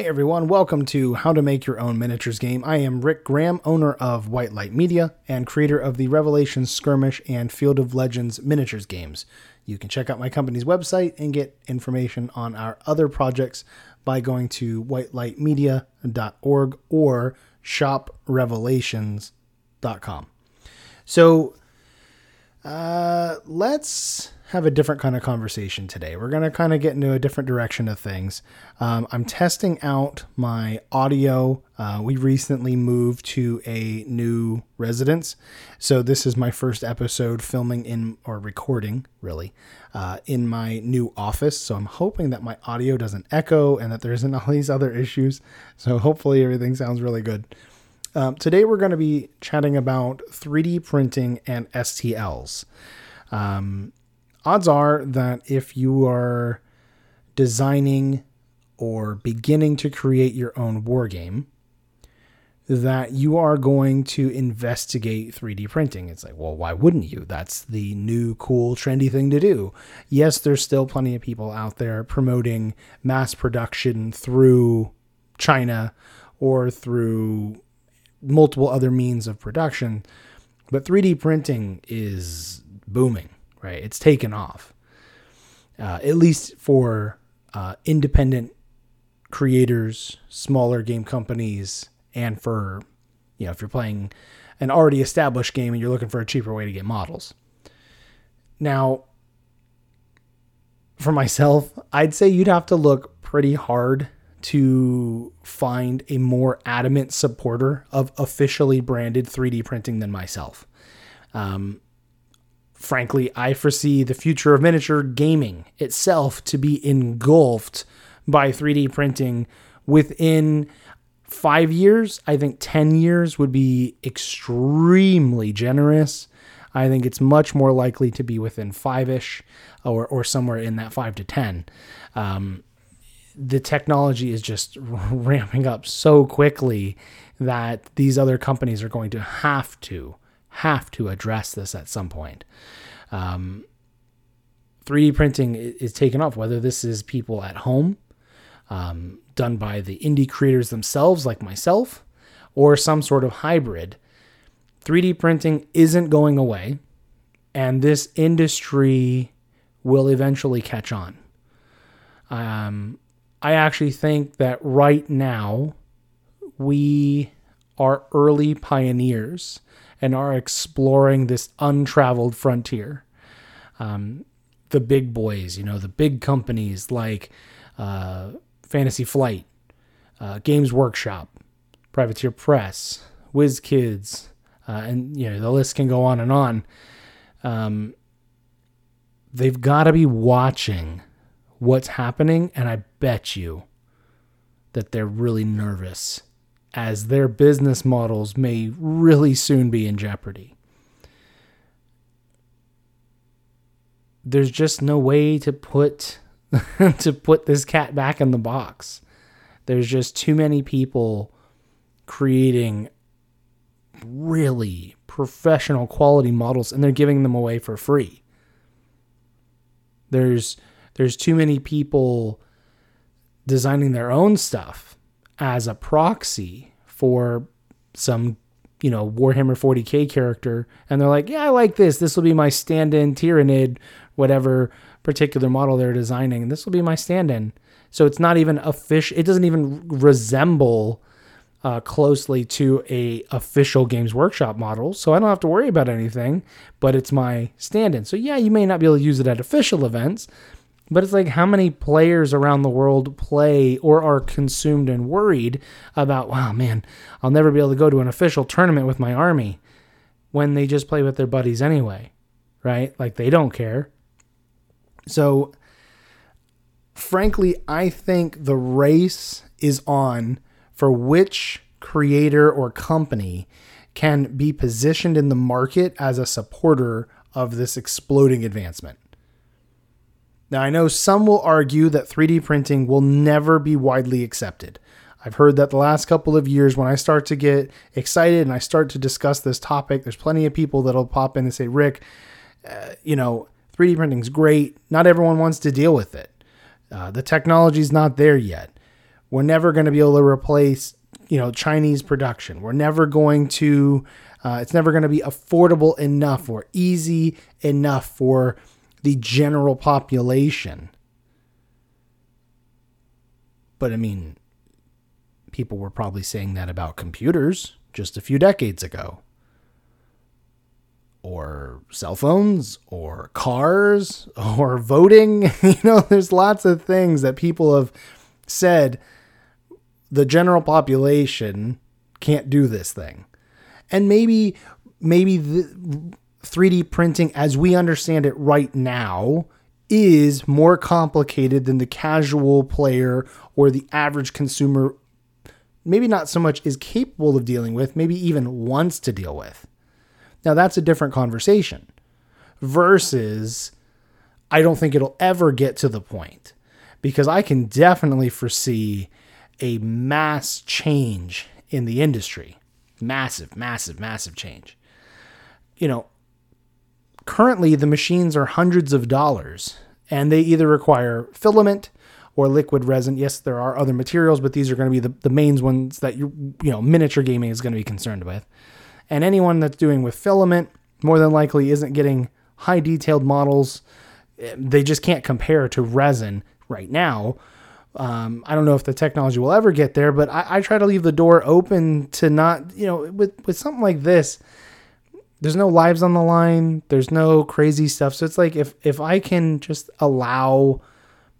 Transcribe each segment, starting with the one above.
Hey everyone, welcome to How to Make Your Own Miniatures Game. I am Rick Graham, owner of White Light Media and creator of the Revelations Skirmish and Field of Legends miniatures games. You can check out my company's website and get information on our other projects by going to whitelightmedia.org or shoprevelations.com. So, uh, let's have a different kind of conversation today. We're going to kind of get into a different direction of things. Um, I'm testing out my audio. Uh, we recently moved to a new residence. So, this is my first episode filming in or recording, really, uh, in my new office. So, I'm hoping that my audio doesn't echo and that there isn't all these other issues. So, hopefully, everything sounds really good. Um, today, we're going to be chatting about 3D printing and STLs. Um, odds are that if you are designing or beginning to create your own war game, that you are going to investigate 3D printing. It's like, well, why wouldn't you? That's the new, cool, trendy thing to do. Yes, there's still plenty of people out there promoting mass production through China or through multiple other means of production, but 3D printing is booming right? It's taken off, uh, at least for uh, independent creators, smaller game companies, and for you know if you're playing an already established game and you're looking for a cheaper way to get models. Now, for myself, I'd say you'd have to look pretty hard to find a more adamant supporter of officially branded 3D printing than myself. Um, frankly, I foresee the future of miniature gaming itself to be engulfed by 3D printing within five years. I think 10 years would be extremely generous. I think it's much more likely to be within five ish or, or somewhere in that five to 10. Um, the technology is just ramping up so quickly that these other companies are going to have to have to address this at some point. Um, 3D printing is taken off, whether this is people at home, um, done by the indie creators themselves, like myself, or some sort of hybrid. 3D printing isn't going away, and this industry will eventually catch on. Um, I actually think that right now we are early pioneers and are exploring this untraveled frontier. Um, the big boys, you know, the big companies like uh, Fantasy Flight, uh, Games Workshop, Privateer Press, WizKids, uh, and you know the list can go on and on. Um, they've got to be watching what's happening, and I bet you that they're really nervous as their business models may really soon be in jeopardy. There's just no way to put to put this cat back in the box. There's just too many people creating really professional quality models and they're giving them away for free. There's there's too many people designing their own stuff as a proxy for some you know Warhammer 40k character and they're like, "Yeah, I like this. This will be my stand-in Tyranid, whatever particular model they're designing. This will be my stand-in." So it's not even official. It doesn't even resemble uh, closely to a official Games Workshop model, so I don't have to worry about anything. But it's my stand-in. So yeah, you may not be able to use it at official events, but it's like how many players around the world play or are consumed and worried about, wow, man, I'll never be able to go to an official tournament with my army when they just play with their buddies anyway, right? Like they don't care. So, frankly, I think the race is on for which creator or company can be positioned in the market as a supporter of this exploding advancement. Now, I know some will argue that 3D printing will never be widely accepted. I've heard that the last couple of years, when I start to get excited and I start to discuss this topic, there's plenty of people that'll pop in and say, Rick, uh, you know, 3D printing's great. Not everyone wants to deal with it. Uh, the technology's not there yet. We're never going to be able to replace, you know, Chinese production. We're never going to, uh, it's never going to be affordable enough or easy enough for the general population. But I mean, people were probably saying that about computers just a few decades ago. Or cell phones, or cars, or voting. you know, there's lots of things that people have said the general population can't do this thing. And maybe maybe the 3D printing as we understand it right now is more complicated than the casual player or the average consumer maybe not so much is capable of dealing with, maybe even wants to deal with. Now that's a different conversation versus I don't think it'll ever get to the point because I can definitely foresee a mass change in the industry. Massive, massive, massive change. You know, currently the machines are hundreds of dollars and they either require filament or liquid resin. Yes, there are other materials, but these are going to be the, the main ones that you you know miniature gaming is going to be concerned with. And anyone that's doing with filament more than likely isn't getting high detailed models. They just can't compare to resin right now. Um, I don't know if the technology will ever get there, but I, I try to leave the door open to not, you know, with with something like this. There's no lives on the line. There's no crazy stuff. So it's like if if I can just allow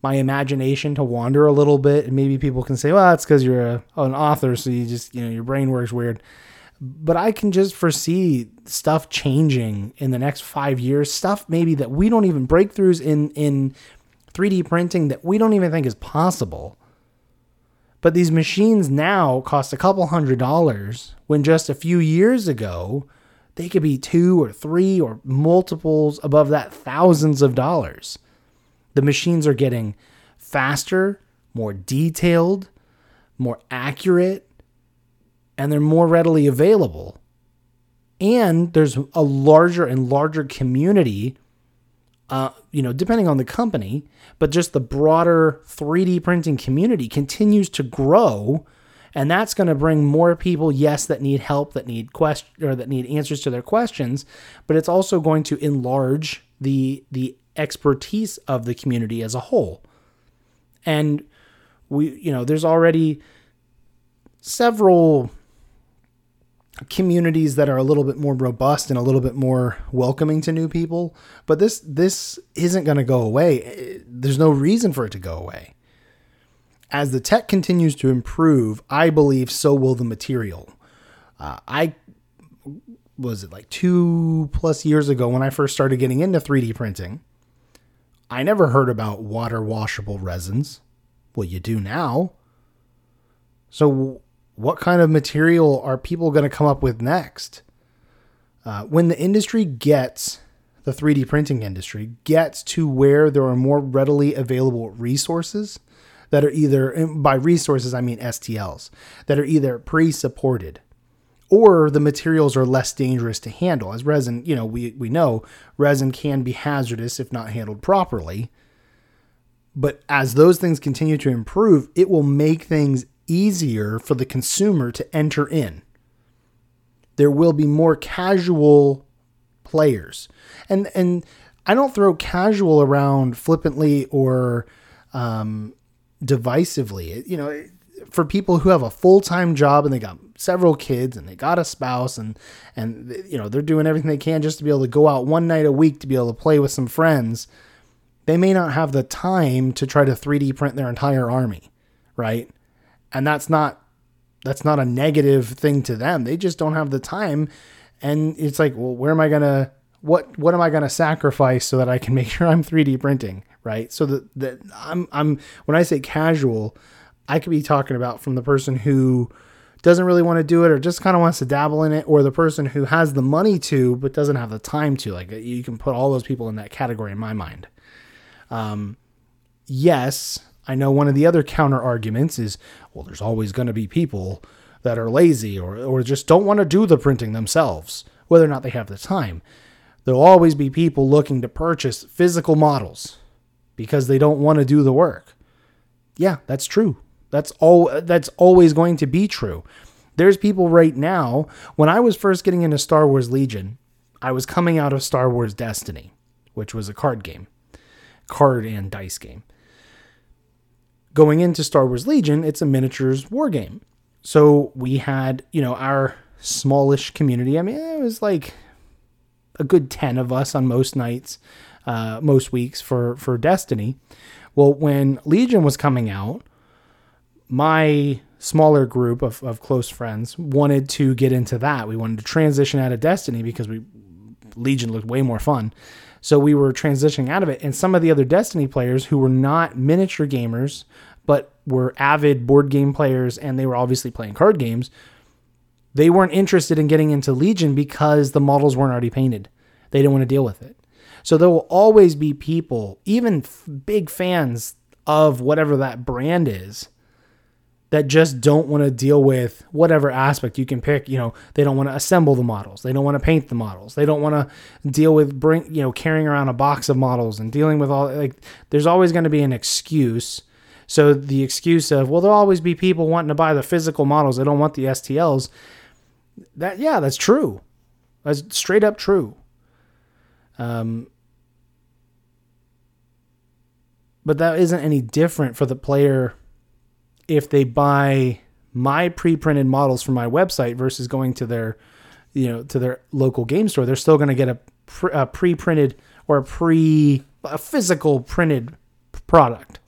my imagination to wander a little bit, and maybe people can say, "Well, that's because you're a, an author, so you just you know your brain works weird." But I can just foresee stuff changing in the next five years. Stuff maybe that we don't even breakthroughs in in 3D printing that we don't even think is possible. But these machines now cost a couple hundred dollars when just a few years ago they could be two or three or multiples above that thousands of dollars. The machines are getting faster, more detailed, more accurate, and they're more readily available. And there's a larger and larger community uh, you know, depending on the company, but just the broader 3D printing community continues to grow. And that's going to bring more people, yes, that need help, that need question or that need answers to their questions, but it's also going to enlarge the the expertise of the community as a whole. And we, you know, there's already several communities that are a little bit more robust and a little bit more welcoming to new people but this this isn't going to go away there's no reason for it to go away as the tech continues to improve i believe so will the material. Uh, i was it like two plus years ago when i first started getting into 3d printing i never heard about water washable resins. Well you do now. So what kind of material are people going to come up with next? Uh, when the industry gets, the 3D printing industry gets to where there are more readily available resources that are either, by resources, I mean STLs, that are either pre supported or the materials are less dangerous to handle. As resin, you know, we, we know resin can be hazardous if not handled properly. But as those things continue to improve, it will make things easier for the consumer to enter in. There will be more casual players. And and I don't throw casual around flippantly or um, divisively. You know, for people who have a full-time job and they got several kids and they got a spouse and and you know, they're doing everything they can just to be able to go out one night a week to be able to play with some friends. They may not have the time to try to 3D print their entire army, right? and that's not that's not a negative thing to them. They just don't have the time, and it's like, well, where am I gonna what what am I gonna sacrifice so that I can make sure I'm 3D printing, right? So that that I'm I'm when I say casual, I could be talking about from the person who doesn't really want to do it or just kind of wants to dabble in it or the person who has the money to but doesn't have the time to like you can put all those people in that category in my mind um, yes I know one of the other counter arguments is, well, there's always going to be people that are lazy or, or just don't want to do the printing themselves, whether or not they have the time. There'll always be people looking to purchase physical models because they don't want to do the work. Yeah, that's true. That's all that's always going to be true. There's people right now, when I was first getting into Star Wars Legion, I was coming out of Star Wars Destiny, which was a card game, card and dice game. Going into Star Wars Legion, it's a miniatures war game. So we had, you know, our smallish community. I mean, it was like a good 10 of us on most nights, uh, most weeks for, for Destiny. Well, when Legion was coming out, my smaller group of, of close friends wanted to get into that. We wanted to transition out of Destiny because we Legion looked way more fun. So we were transitioning out of it. And some of the other Destiny players who were not miniature gamers, but were avid board game players and they were obviously playing card games, they weren't interested in getting into Legion because the models weren't already painted. They didn't want to deal with it. So there will always be people, even f- big fans of whatever that brand is, that just don't want to deal with whatever aspect you can pick. You know, they don't want to assemble the models. They don't want to paint the models. They don't want to deal with bring, you know, carrying around a box of models and dealing with all like there's always going to be an excuse. So the excuse of, well, there'll always be people wanting to buy the physical models. They don't want the STLs. That yeah, that's true. That's straight up true. Um but that isn't any different for the player if they buy my pre-printed models from my website versus going to their you know to their local game store. They're still going to get a, pre- a pre-printed or a pre a physical printed product.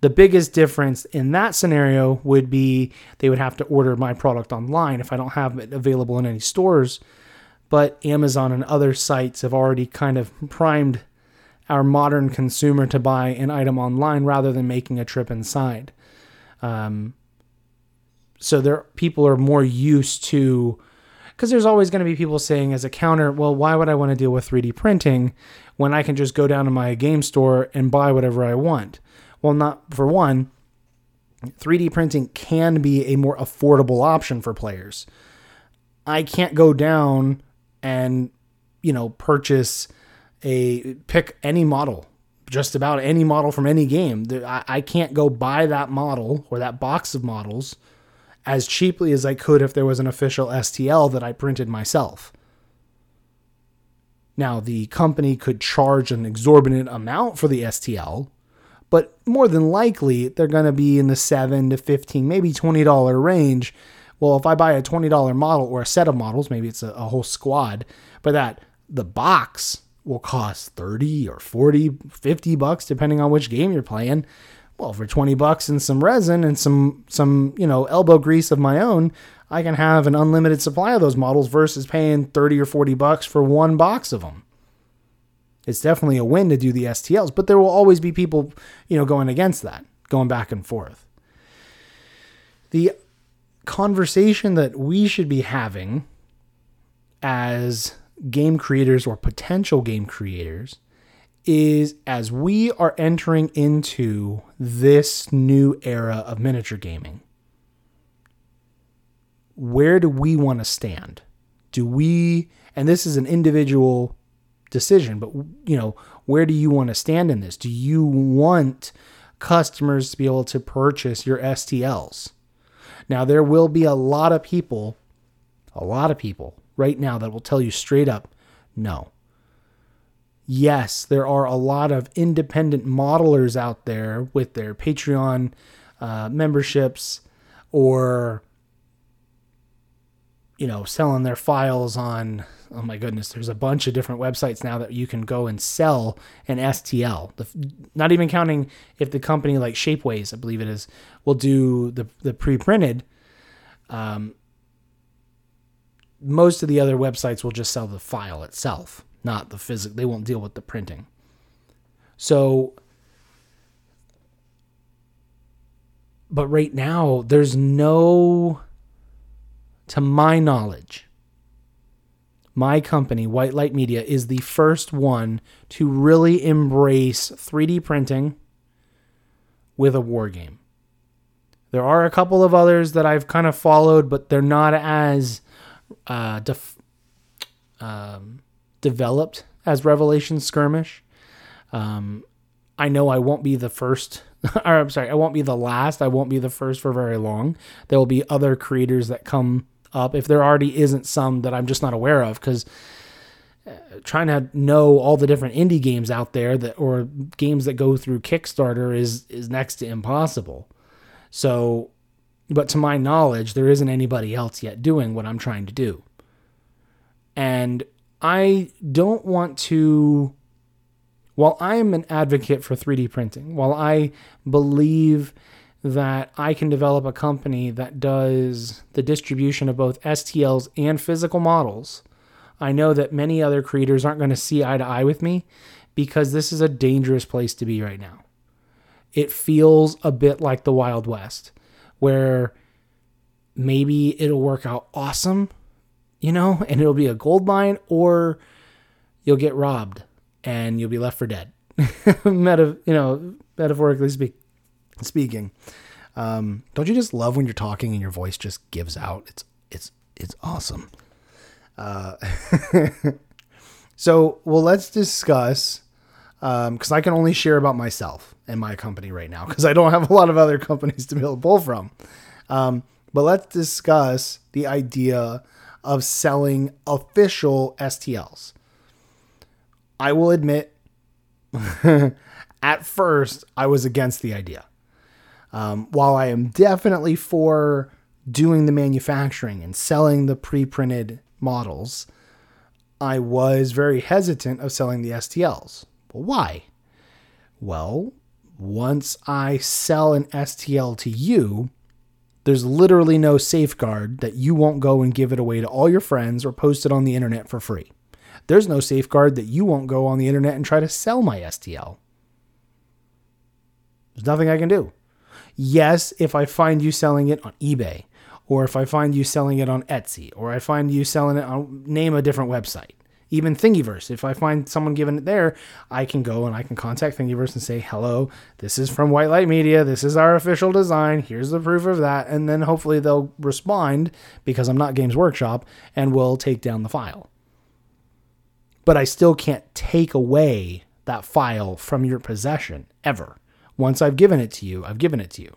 The biggest difference in that scenario would be they would have to order my product online if i don't have it available in any stores but amazon and other sites have already kind of primed our modern consumer to buy an item online rather than making a trip inside um, so there, people are more used to, because there's always going to be people saying as a counter, well, why would I want to deal with 3D printing when I can just go down to my game store and buy whatever I want? Well, not for one, 3D printing can be a more affordable option for players. I can't go down and, you know, purchase a pick any model just about any model from any game. I, can't go buy that model or that box of models as cheaply as I could if there was an official STL that I printed myself. Now, the company could charge an exorbitant amount for the STL, but more than likely they're going to be in the 7 to 15, maybe $20 range. Well, if I buy a $20 model or a set of models, maybe it's a, a whole squad, but that the box will cost 30 or 40, 50 bucks depending on which game you're playing. Well, for 20 bucks and some resin and some some, you know, elbow grease of my own, I can have an unlimited supply of those models versus paying 30 or 40 bucks for one box of them. It's definitely a win to do the STLs, but there will always be people, you know, going against that, going back and forth. The conversation that we should be having as game creators or potential game creators is as we are entering into this new era of miniature gaming, where do we want to stand? Do we, and this is an individual decision, but you know, where do you want to stand in this? Do you want customers to be able to purchase your STLs? Now, there will be a lot of people, a lot of people right now that will tell you straight up no. Yes, there are a lot of independent modelers out there with their Patreon uh, memberships or, you know, selling their files on. Oh my goodness, there's a bunch of different websites now that you can go and sell an STL. The, not even counting if the company like Shapeways, I believe it is, will do the the pre-printed. Um, most of the other websites will just sell the file itself, not the physical. They won't deal with the printing. So, but right now, there's no, to my knowledge, my company, White Light Media, is the first one to really embrace 3D printing with a war game. There are a couple of others that I've kind of followed, but they're not as uh, def- um, developed as Revelation Skirmish. Um, I know I won't be the first or I'm sorry, I won't be the last. I won't be the first for very long. There will be other creators that come up if there already isn't some that I'm just not aware of because uh, trying to know all the different indie games out there that or games that go through Kickstarter is is next to impossible. So, but to my knowledge, there isn't anybody else yet doing what I'm trying to do. And I don't want to while I am an advocate for 3D printing, while I believe that I can develop a company that does the distribution of both STLs and physical models, I know that many other creators aren't going to see eye to eye with me because this is a dangerous place to be right now. It feels a bit like the Wild West, where maybe it'll work out awesome, you know, and it'll be a gold mine, or you'll get robbed and you'll be left for dead. Meta, you know, metaphorically speak, speaking. Um, don't you just love when you're talking and your voice just gives out? It's it's it's awesome. Uh, so well, let's discuss because um, I can only share about myself and my company right now because I don't have a lot of other companies to be able to pull from. Um, but let's discuss the idea of selling official STLs. I will admit, at first, I was against the idea. Um, while I am definitely for doing the manufacturing and selling the pre printed models, I was very hesitant of selling the STLs. But why? Well, once I sell an STL to you, there's literally no safeguard that you won't go and give it away to all your friends or post it on the internet for free. There's no safeguard that you won't go on the internet and try to sell my STL. There's nothing I can do. Yes, if I find you selling it on eBay, or if I find you selling it on Etsy, or I find you selling it on name a different website. Even Thingiverse, if I find someone giving it there, I can go and I can contact Thingiverse and say, hello, this is from White Light Media. This is our official design. Here's the proof of that. And then hopefully they'll respond because I'm not Games Workshop and will take down the file but I still can't take away that file from your possession ever. Once I've given it to you, I've given it to you.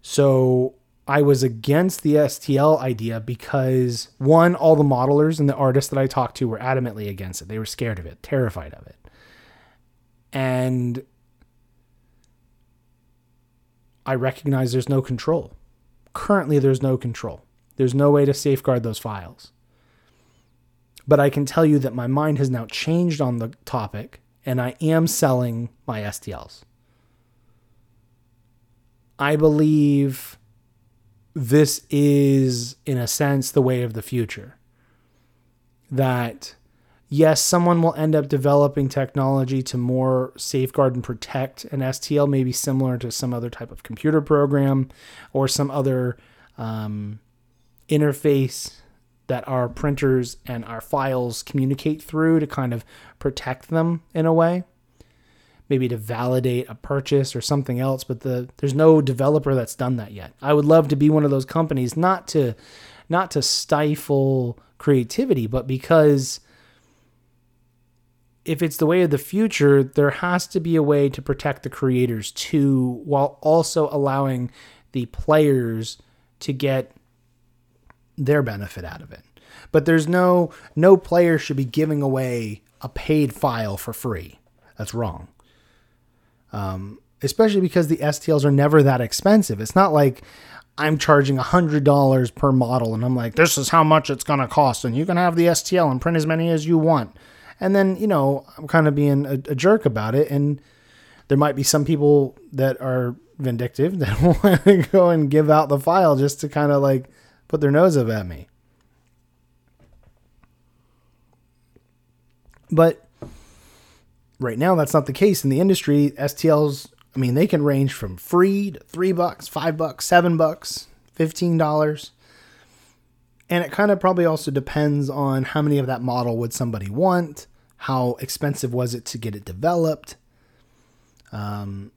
So I was against the STL idea because one, all the modelers and the artists that I talked to were adamantly against it. They were scared of it, terrified of it. And I recognize there's no control. Currently, there's no control. There's no way to safeguard those files. But I can tell you that my mind has now changed on the topic and I am selling my STLs. I believe this is, in a sense, the way of the future. That, yes, someone will end up developing technology to more safeguard and protect an STL, maybe similar to some other type of computer program or some other um, interface that our printers and our files communicate through to kind of protect them in a way maybe to validate a purchase or something else but the there's no developer that's done that yet i would love to be one of those companies not to not to stifle creativity but because if it's the way of the future there has to be a way to protect the creators too while also allowing the players to get their benefit out of it. But there's no no player should be giving away a paid file for free. That's wrong. Um, especially because the STLs are never that expensive. It's not like I'm charging $100 per model and I'm like, this is how much it's going to cost. And you can have the STL and print as many as you want. And then, you know, I'm kind of being a, a jerk about it. And there might be some people that are vindictive that want to go and give out the file just to kind of like put their nose up at me. But right now, that's not the case in the industry. STLs, I mean, they can range from free to three bucks, five bucks, seven bucks, fifteen dollars. And it kind of probably also depends on how many of that model would somebody want, how expensive was it to get it developed, um,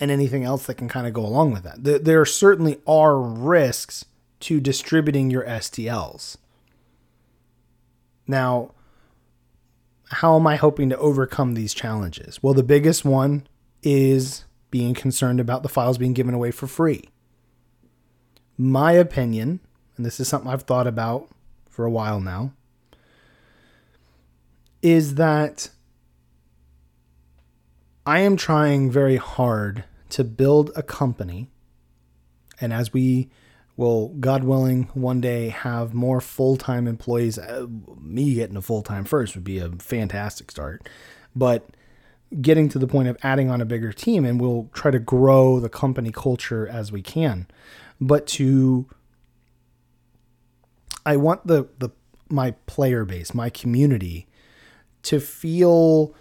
and anything else that can kind of go along with that. There certainly are risks to distributing your STLs. Now, how am I hoping to overcome these challenges? Well, the biggest one is being concerned about the files being given away for free. My opinion, and this is something I've thought about for a while now, is that I am trying very hard to build a company. And as we will, God willing, one day have more full time employees, uh, me getting a full time first would be a fantastic start. But getting to the point of adding on a bigger team, and we'll try to grow the company culture as we can. But to, I want the, the, my player base, my community to feel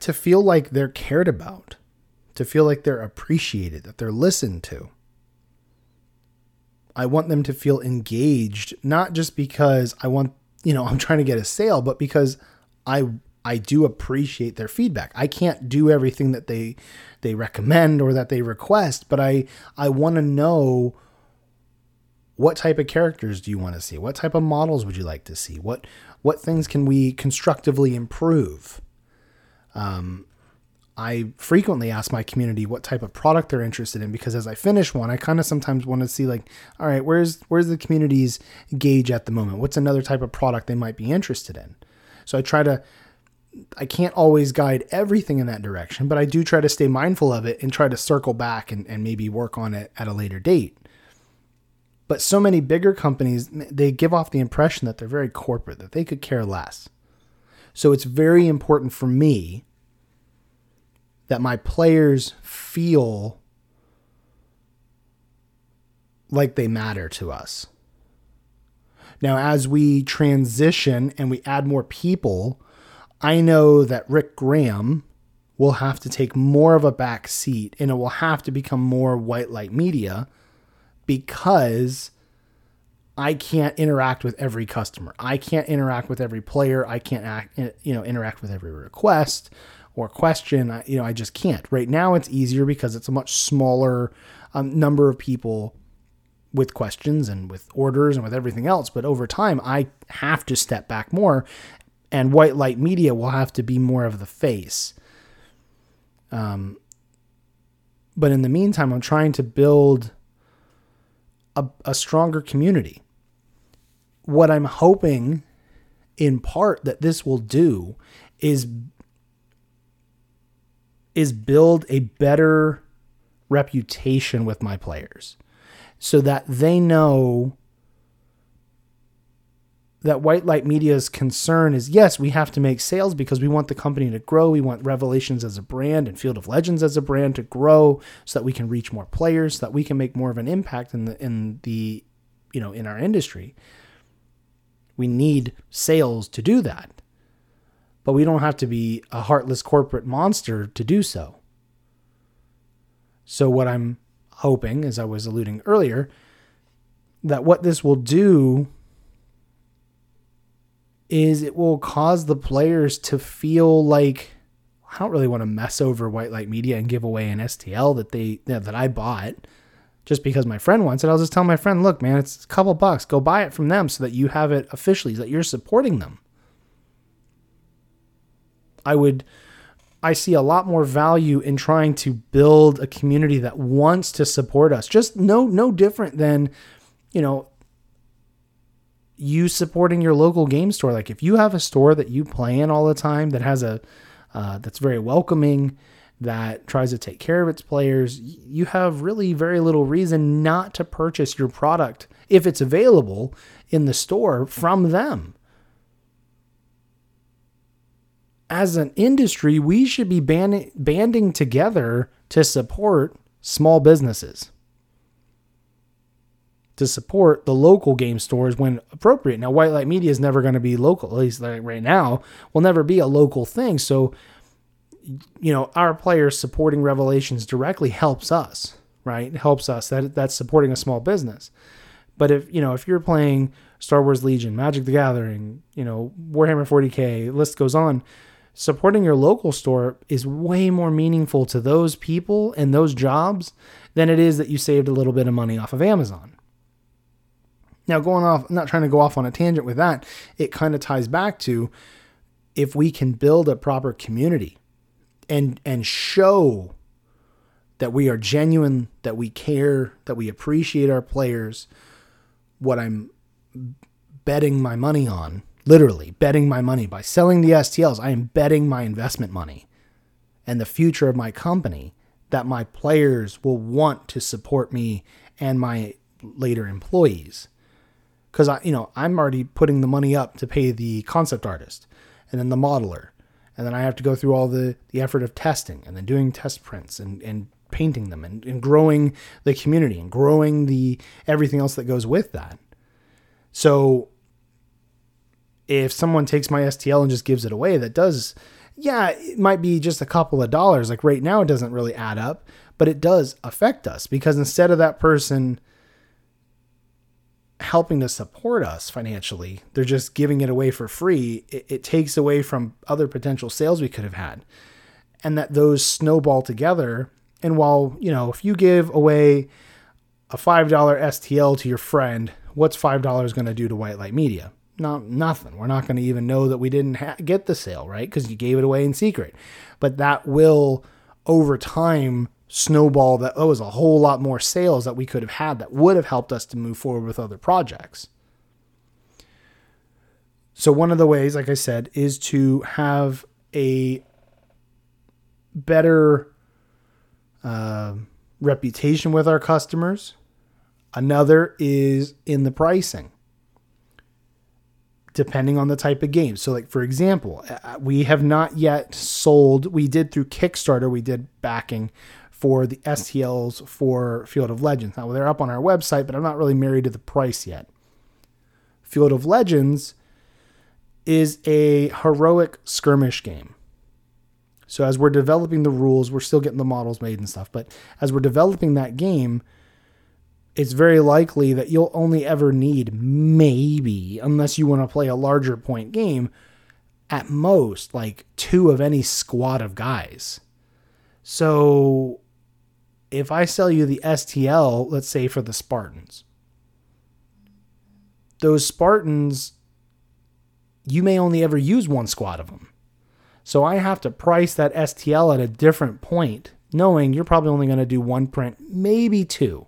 to feel like they're cared about, to feel like they're appreciated, that they're listened to. I want them to feel engaged, not just because I want, you know, I'm trying to get a sale, but because I I do appreciate their feedback. I can't do everything that they they recommend or that they request, but I I want to know what type of characters do you want to see? What type of models would you like to see? What what things can we constructively improve? Um, I frequently ask my community what type of product they're interested in because as I finish one, I kind of sometimes want to see like, all right, where's where's the community's gauge at the moment? What's another type of product they might be interested in? So I try to I can't always guide everything in that direction, but I do try to stay mindful of it and try to circle back and, and maybe work on it at a later date. But so many bigger companies, they give off the impression that they're very corporate, that they could care less. So it's very important for me that my players feel like they matter to us. Now, as we transition and we add more people, I know that Rick Graham will have to take more of a back seat and it will have to become more white light media because I can't interact with every customer. I can't interact with every player. I can't act, you know, interact with every request or question. I, you know, I just can't. Right now, it's easier because it's a much smaller um, number of people with questions and with orders and with everything else. But over time, I have to step back more, and white light media will have to be more of the face. Um, but in the meantime, I'm trying to build a, a stronger community what I'm hoping in part that this will do is is build a better reputation with my players so that they know that white light media's concern is yes we have to make sales because we want the company to grow we want revelations as a brand and field of legends as a brand to grow so that we can reach more players so that we can make more of an impact in the in the you know in our industry we need sales to do that. But we don't have to be a heartless corporate monster to do so. So, what I'm hoping, as I was alluding earlier, that what this will do is it will cause the players to feel like I don't really want to mess over White Light Media and give away an STL that they that I bought just because my friend wants it, I'll just tell my friend, look, man, it's a couple bucks. Go buy it from them so that you have it officially, so that you're supporting them. I would I see a lot more value in trying to build a community that wants to support us. Just no no different than, you know, you supporting your local game store. Like if you have a store that you play in all the time that has a uh, that's very welcoming, that tries to take care of its players, you have really very little reason not to purchase your product if it's available in the store from them. As an industry, we should be banding, banding together to support small businesses, to support the local game stores when appropriate. Now, White Light Media is never going to be local, at least like right now, will never be a local thing. So you know, our players supporting Revelations directly helps us, right? It helps us. That that's supporting a small business. But if you know, if you're playing Star Wars Legion, Magic the Gathering, you know, Warhammer 40k, list goes on, supporting your local store is way more meaningful to those people and those jobs than it is that you saved a little bit of money off of Amazon. Now, going off, I'm not trying to go off on a tangent with that. It kind of ties back to if we can build a proper community and and show that we are genuine, that we care, that we appreciate our players, what I'm betting my money on, literally betting my money by selling the STLs, I am betting my investment money and the future of my company that my players will want to support me and my later employees. Cuz I you know, I'm already putting the money up to pay the concept artist and then the modeler. And then I have to go through all the, the effort of testing and then doing test prints and, and painting them and, and growing the community and growing the everything else that goes with that. So if someone takes my STL and just gives it away, that does, yeah, it might be just a couple of dollars. Like right now, it doesn't really add up, but it does affect us because instead of that person helping to support us financially, they're just giving it away for free. It, it takes away from other potential sales we could have had. And that those snowball together. And while, you know, if you give away a $5 STL to your friend, what's $5 going to do to White Light Media? Not nothing. We're not going to even know that we didn't ha- get the sale, right? Because you gave it away in secret. But that will, over time, snowball that oh, was a whole lot more sales that we could have had that would have helped us to move forward with other projects. So one of the ways, like I said, is to have a better uh, reputation with our customers. Another is in the pricing depending on the type of game. So, like for example, uh, we have not yet sold. We did through Kickstarter. We did backing for the STLs for Field of Legends. Now they're up on our website, but I'm not really married to the price yet. Field of Legends is a heroic skirmish game. So as we're developing the rules, we're still getting the models made and stuff, but as we're developing that game, it's very likely that you'll only ever need maybe, unless you want to play a larger point game, at most like two of any squad of guys. So if I sell you the STL, let's say for the Spartans, those Spartans, you may only ever use one squad of them. So I have to price that STL at a different point, knowing you're probably only going to do one print, maybe two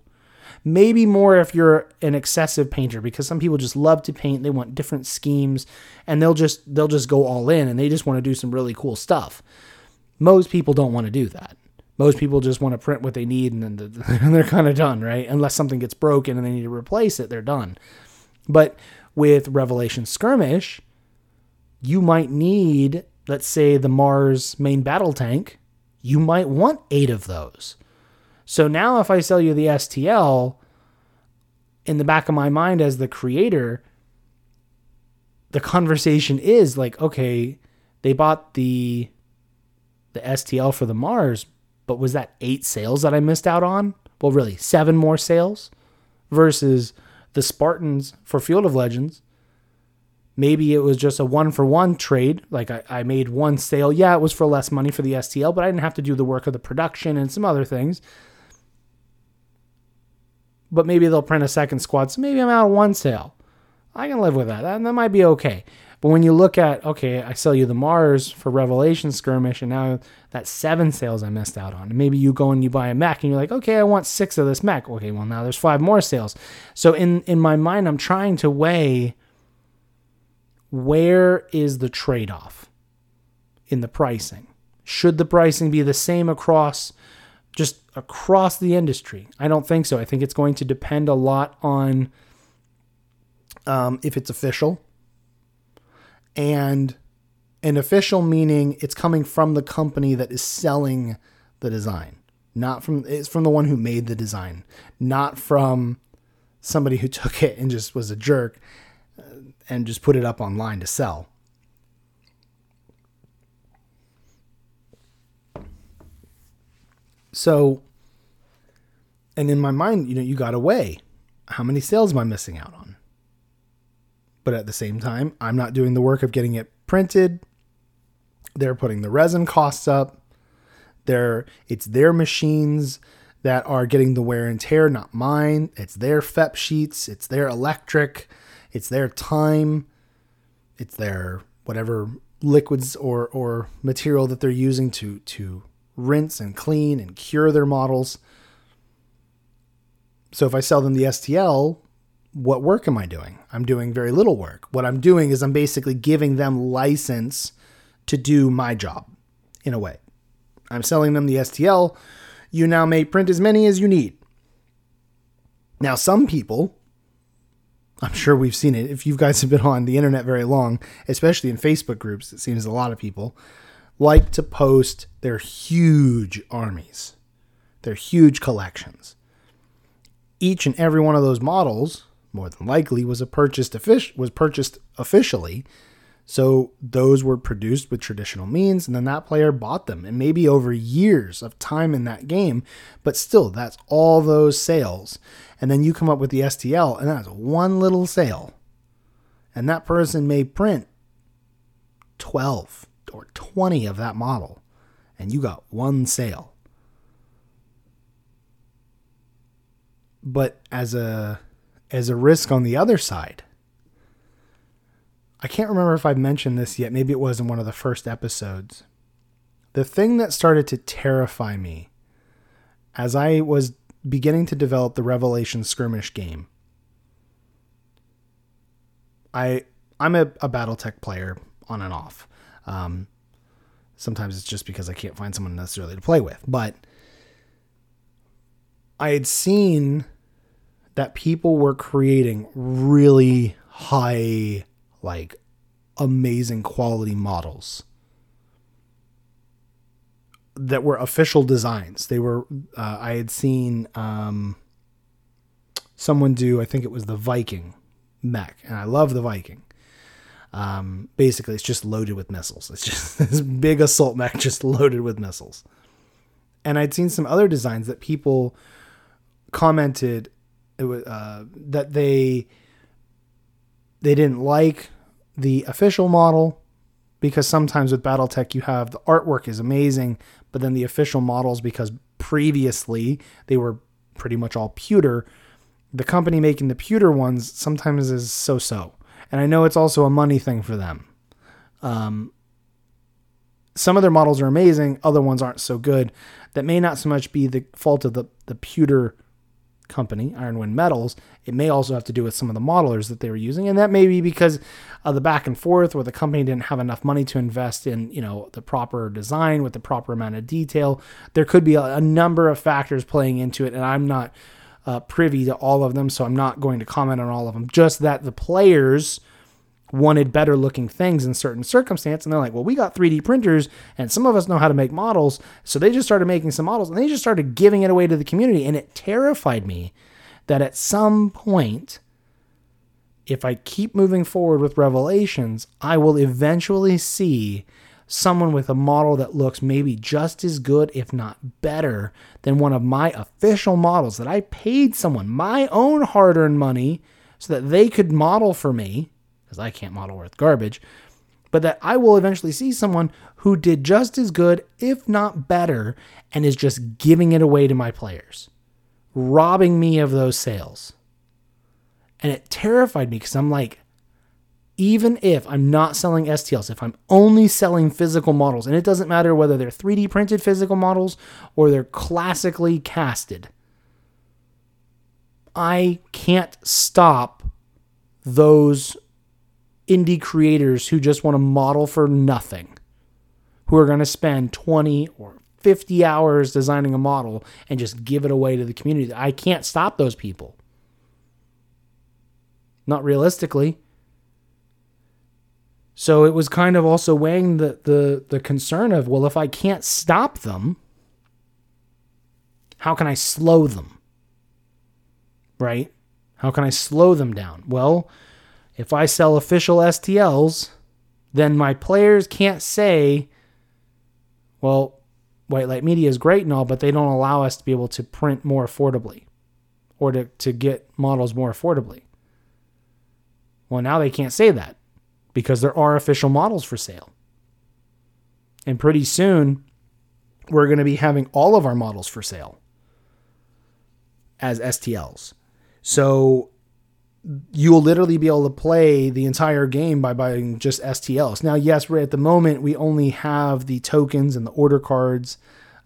Maybe more if you're an excessive painter because some people just love to paint, they want different schemes and they'll just they'll just go all in and they just want to do some really cool stuff. Most people don't want to do that. Most people just want to print what they need and then they're kind of done, right? Unless something gets broken and they need to replace it, they're done. But with Revelation Skirmish, you might need, let's say, the Mars main battle tank. You might want eight of those. So now if I sell you the STL, in the back of my mind as the creator, the conversation is like, okay, they bought the the STL for the Mars, but was that eight sales that I missed out on? Well, really, seven more sales versus the Spartans for Field of Legends. Maybe it was just a one for one trade. Like I, I made one sale. Yeah, it was for less money for the STL, but I didn't have to do the work of the production and some other things but maybe they'll print a second squad. So maybe I'm out of one sale. I can live with that. that. That might be okay. But when you look at, okay, I sell you the Mars for Revelation Skirmish, and now that's seven sales I missed out on. And maybe you go and you buy a mech, and you're like, okay, I want six of this mech. Okay, well, now there's five more sales. So in, in my mind, I'm trying to weigh where is the trade off in the pricing? Should the pricing be the same across just across the industry? I don't think so. I think it's going to depend a lot on um, if it's official and an official meaning it's coming from the company that is selling the design not from it's from the one who made the design not from somebody who took it and just was a jerk uh, and just put it up online to sell So, and in my mind, you know, you got away. how many sales am I missing out on? But at the same time, I'm not doing the work of getting it printed. They're putting the resin costs up. They're, it's their machines that are getting the wear and tear, not mine. It's their FEP sheets, it's their electric, it's their time, it's their whatever liquids or or material that they're using to to rinse and clean and cure their models. So if I sell them the STL, what work am I doing? I'm doing very little work. What I'm doing is I'm basically giving them license to do my job in a way. I'm selling them the STL. You now may print as many as you need. Now, some people, I'm sure we've seen it. If you guys have been on the internet very long, especially in Facebook groups, it seems a lot of people like to post their huge armies, their huge collections. Each and every one of those models, more than likely, was a purchased was purchased officially. So those were produced with traditional means, and then that player bought them, and maybe over years of time in that game. But still, that's all those sales. And then you come up with the STL, and that's one little sale. And that person may print 12 or 20 of that model, and you got one sale. But as a as a risk on the other side, I can't remember if I've mentioned this yet. Maybe it was in one of the first episodes. The thing that started to terrify me as I was beginning to develop the Revelation skirmish game. I I'm a, a BattleTech player on and off. Um, sometimes it's just because I can't find someone necessarily to play with. But I had seen that people were creating really high, like amazing quality models that were official designs. They were, uh, I had seen um, someone do, I think it was the Viking mech, and I love the Viking. Um, basically, it's just loaded with missiles. It's just this big assault mech just loaded with missiles. And I'd seen some other designs that people commented uh, that they they didn't like the official model because sometimes with BattleTech you have the artwork is amazing, but then the official models because previously they were pretty much all pewter. The company making the pewter ones sometimes is so so. And I know it's also a money thing for them. Um, some of their models are amazing, other ones aren't so good. That may not so much be the fault of the, the pewter company, Ironwind Metals. It may also have to do with some of the modelers that they were using, and that may be because of the back and forth, where the company didn't have enough money to invest in, you know, the proper design with the proper amount of detail. There could be a, a number of factors playing into it, and I'm not uh, privy to all of them, so I'm not going to comment on all of them. Just that the players wanted better looking things in certain circumstances, and they're like, "Well, we got 3D printers, and some of us know how to make models," so they just started making some models, and they just started giving it away to the community, and it terrified me that at some point. If I keep moving forward with Revelations, I will eventually see someone with a model that looks maybe just as good, if not better, than one of my official models that I paid someone my own hard earned money so that they could model for me, because I can't model worth garbage, but that I will eventually see someone who did just as good, if not better, and is just giving it away to my players, robbing me of those sales. And it terrified me because I'm like, even if I'm not selling STLs, if I'm only selling physical models, and it doesn't matter whether they're 3D printed physical models or they're classically casted, I can't stop those indie creators who just want to model for nothing, who are going to spend 20 or 50 hours designing a model and just give it away to the community. I can't stop those people. Not realistically. So it was kind of also weighing the, the, the concern of, well, if I can't stop them, how can I slow them? Right? How can I slow them down? Well, if I sell official STLs, then my players can't say, well, White Light Media is great and all, but they don't allow us to be able to print more affordably or to, to get models more affordably. Well, now they can't say that because there are official models for sale. And pretty soon, we're going to be having all of our models for sale as STLs. So you'll literally be able to play the entire game by buying just STLs. Now, yes, right at the moment we only have the tokens and the order cards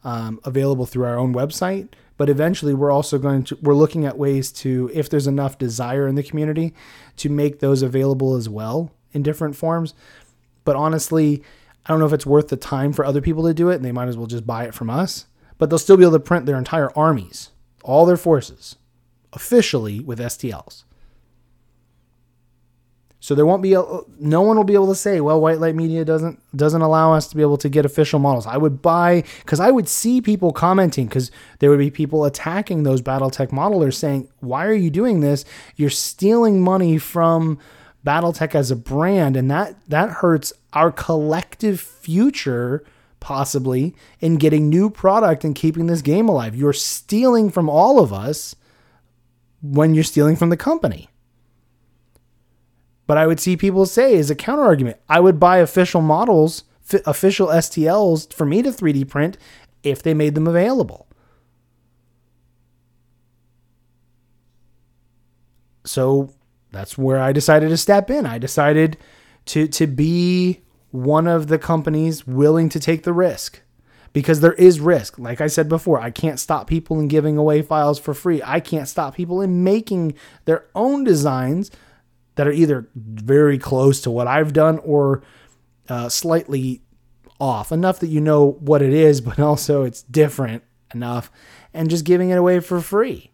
um, available through our own website, but eventually we're also going to we're looking at ways to if there's enough desire in the community to make those available as well in different forms. But honestly, I don't know if it's worth the time for other people to do it, and they might as well just buy it from us. But they'll still be able to print their entire armies, all their forces, officially with STLs. So there won't be a, no one will be able to say, well, White Light Media doesn't doesn't allow us to be able to get official models. I would buy because I would see people commenting because there would be people attacking those BattleTech modelers saying, why are you doing this? You're stealing money from BattleTech as a brand, and that that hurts our collective future possibly in getting new product and keeping this game alive. You're stealing from all of us when you're stealing from the company. But I would see people say as a counter argument, I would buy official models, f- official STLs for me to 3D print if they made them available. So that's where I decided to step in. I decided to to be one of the companies willing to take the risk because there is risk. Like I said before, I can't stop people in giving away files for free. I can't stop people in making their own designs that are either very close to what I've done or uh, slightly off enough that you know what it is, but also it's different enough, and just giving it away for free.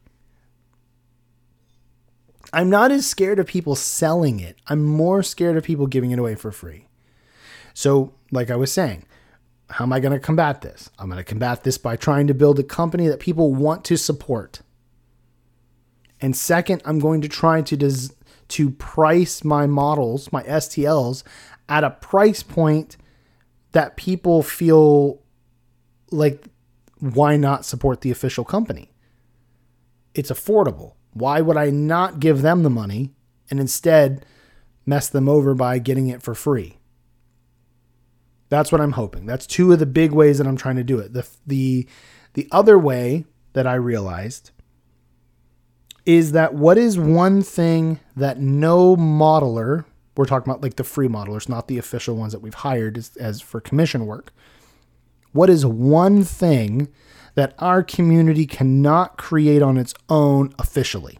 I'm not as scared of people selling it. I'm more scared of people giving it away for free. So, like I was saying, how am I going to combat this? I'm going to combat this by trying to build a company that people want to support. And second, I'm going to try to des- to price my models, my STLs, at a price point that people feel like why not support the official company? It's affordable. Why would I not give them the money and instead mess them over by getting it for free? That's what I'm hoping. That's two of the big ways that I'm trying to do it. The the the other way that I realized is that what is one thing that no modeler, we're talking about like the free modelers, not the official ones that we've hired as, as for commission work. What is one thing that our community cannot create on its own officially?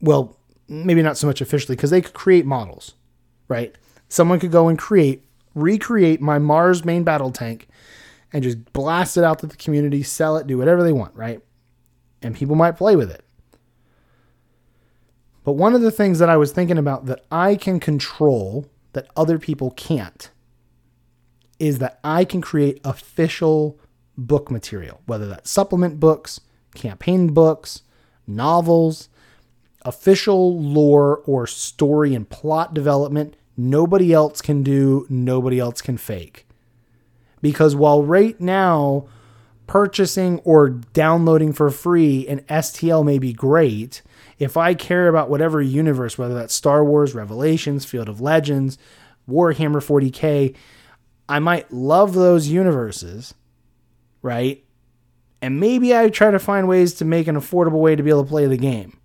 Well, maybe not so much officially because they could create models, right? Someone could go and create, recreate my Mars main battle tank and just blast it out to the community, sell it, do whatever they want, right? and people might play with it. But one of the things that I was thinking about that I can control that other people can't is that I can create official book material, whether that's supplement books, campaign books, novels, official lore or story and plot development. Nobody else can do, nobody else can fake. Because while right now purchasing or downloading for free an STL may be great. If I care about whatever universe, whether that's Star Wars, Revelations, Field of Legends, Warhammer 40K, I might love those universes, right? And maybe I try to find ways to make an affordable way to be able to play the game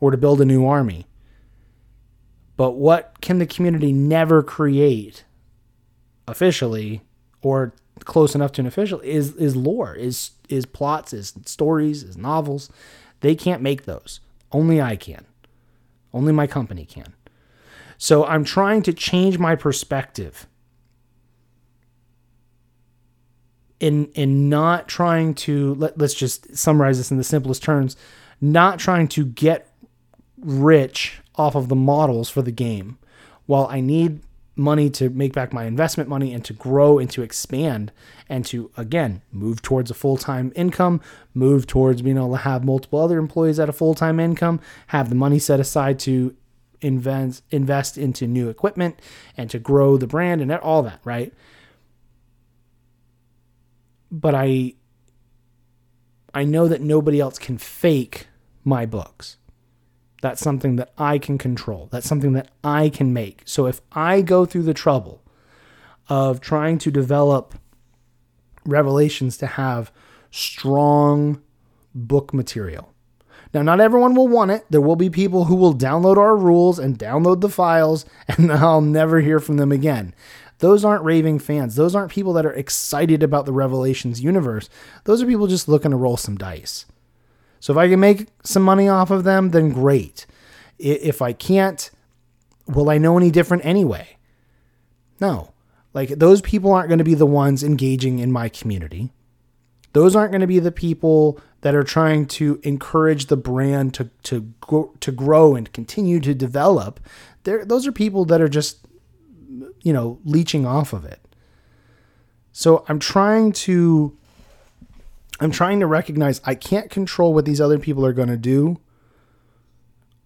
or to build a new army. But what can the community never create officially or close enough to an official is is lore, is is plots, is stories, is novels. They can't make those. Only I can. Only my company can. So I'm trying to change my perspective in in not trying to let, let's just summarize this in the simplest terms, not trying to get rich off of the models for the game. While I need money to make back my investment money and to grow and to expand and to again move towards a full-time income move towards being able to have multiple other employees at a full-time income have the money set aside to invest invest into new equipment and to grow the brand and all that right but i i know that nobody else can fake my books that's something that I can control. That's something that I can make. So if I go through the trouble of trying to develop revelations to have strong book material, Now, not everyone will want it. There will be people who will download our rules and download the files, and I'll never hear from them again. Those aren't raving fans. Those aren't people that are excited about the Revelations universe. Those are people just looking to roll some dice. So if I can make some money off of them, then great. If I can't, will I know any different anyway? No. Like those people aren't going to be the ones engaging in my community. Those aren't going to be the people that are trying to encourage the brand to to grow, to grow and continue to develop. They're, those are people that are just you know leeching off of it. So I'm trying to I'm trying to recognize I can't control what these other people are going to do.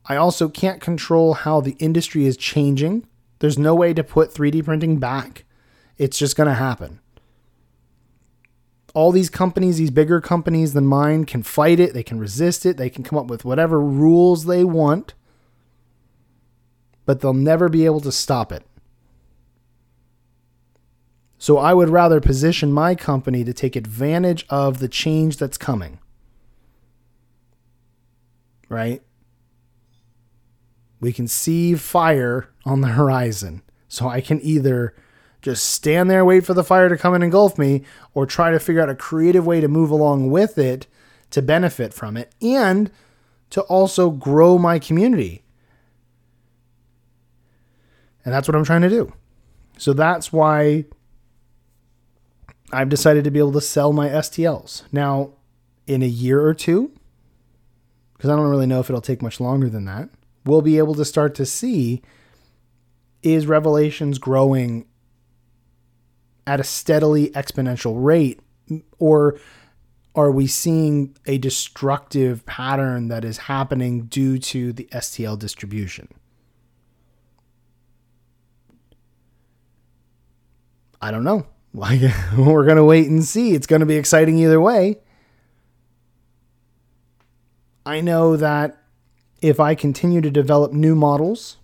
I also can't control how the industry is changing. There's no way to put 3D printing back. It's just going to happen. All these companies, these bigger companies than mine, can fight it. They can resist it. They can come up with whatever rules they want, but they'll never be able to stop it. So I would rather position my company to take advantage of the change that's coming. Right? We can see fire on the horizon. So I can either just stand there, wait for the fire to come and engulf me, or try to figure out a creative way to move along with it to benefit from it and to also grow my community. And that's what I'm trying to do. So that's why I've decided to be able to sell my STLs. Now, in a year or two, because I don't really know if it'll take much longer than that, we'll be able to start to see is Revelations growing at a steadily exponential rate or are we seeing a destructive pattern that is happening due to the STL distribution? I don't know. We're going to wait and see. It's going to be exciting either way. I know that if I continue to develop new models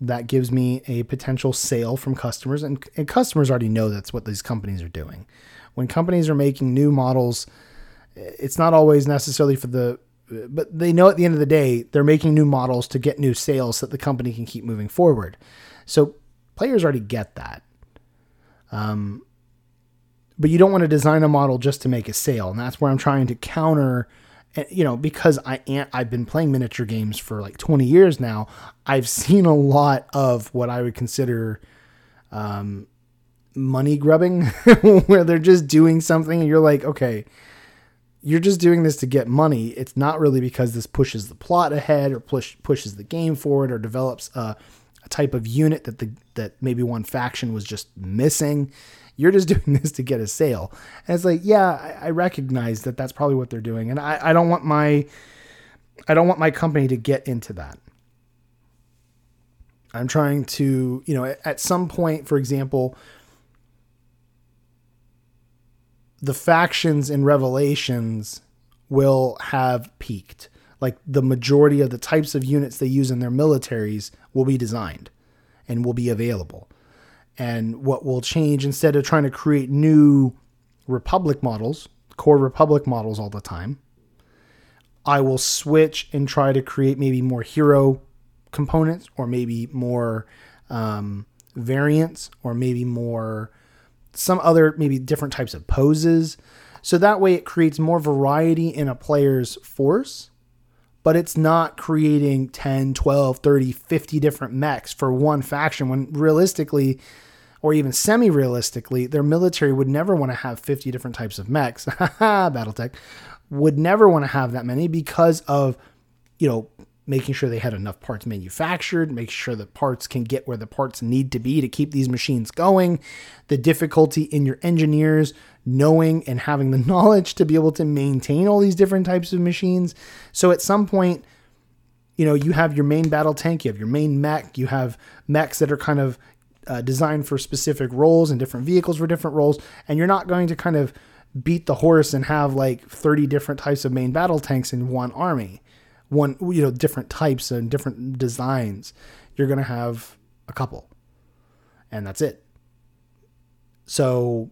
that gives me a potential sale from customers and, and customers already know that's what these companies are doing when companies are making new models it's not always necessarily for the but they know at the end of the day they're making new models to get new sales so that the company can keep moving forward so players already get that um, but you don't want to design a model just to make a sale and that's where i'm trying to counter you know, because I I've been playing miniature games for like 20 years now, I've seen a lot of what I would consider um, money grubbing, where they're just doing something and you're like, okay, you're just doing this to get money. It's not really because this pushes the plot ahead or push pushes the game forward or develops a, a type of unit that the that maybe one faction was just missing. You're just doing this to get a sale. And it's like, yeah, I, I recognize that that's probably what they're doing. And I, I don't want my, I don't want my company to get into that. I'm trying to, you know, at, at some point, for example, the factions in Revelations will have peaked. Like the majority of the types of units they use in their militaries will be designed and will be available and what will change instead of trying to create new Republic models, core Republic models all the time, I will switch and try to create maybe more hero components or maybe more um, variants or maybe more some other maybe different types of poses. So that way it creates more variety in a player's force, but it's not creating 10, 12, 30, 50 different mechs for one faction when realistically or even semi realistically, their military would never want to have 50 different types of mechs. Battletech would never want to have that many because of, you know, making sure they had enough parts manufactured, making sure the parts can get where the parts need to be to keep these machines going, the difficulty in your engineers knowing and having the knowledge to be able to maintain all these different types of machines. So at some point, you know, you have your main battle tank, you have your main mech, you have mechs that are kind of uh, designed for specific roles and different vehicles for different roles, and you're not going to kind of beat the horse and have like 30 different types of main battle tanks in one army, one you know different types and different designs. You're going to have a couple, and that's it. So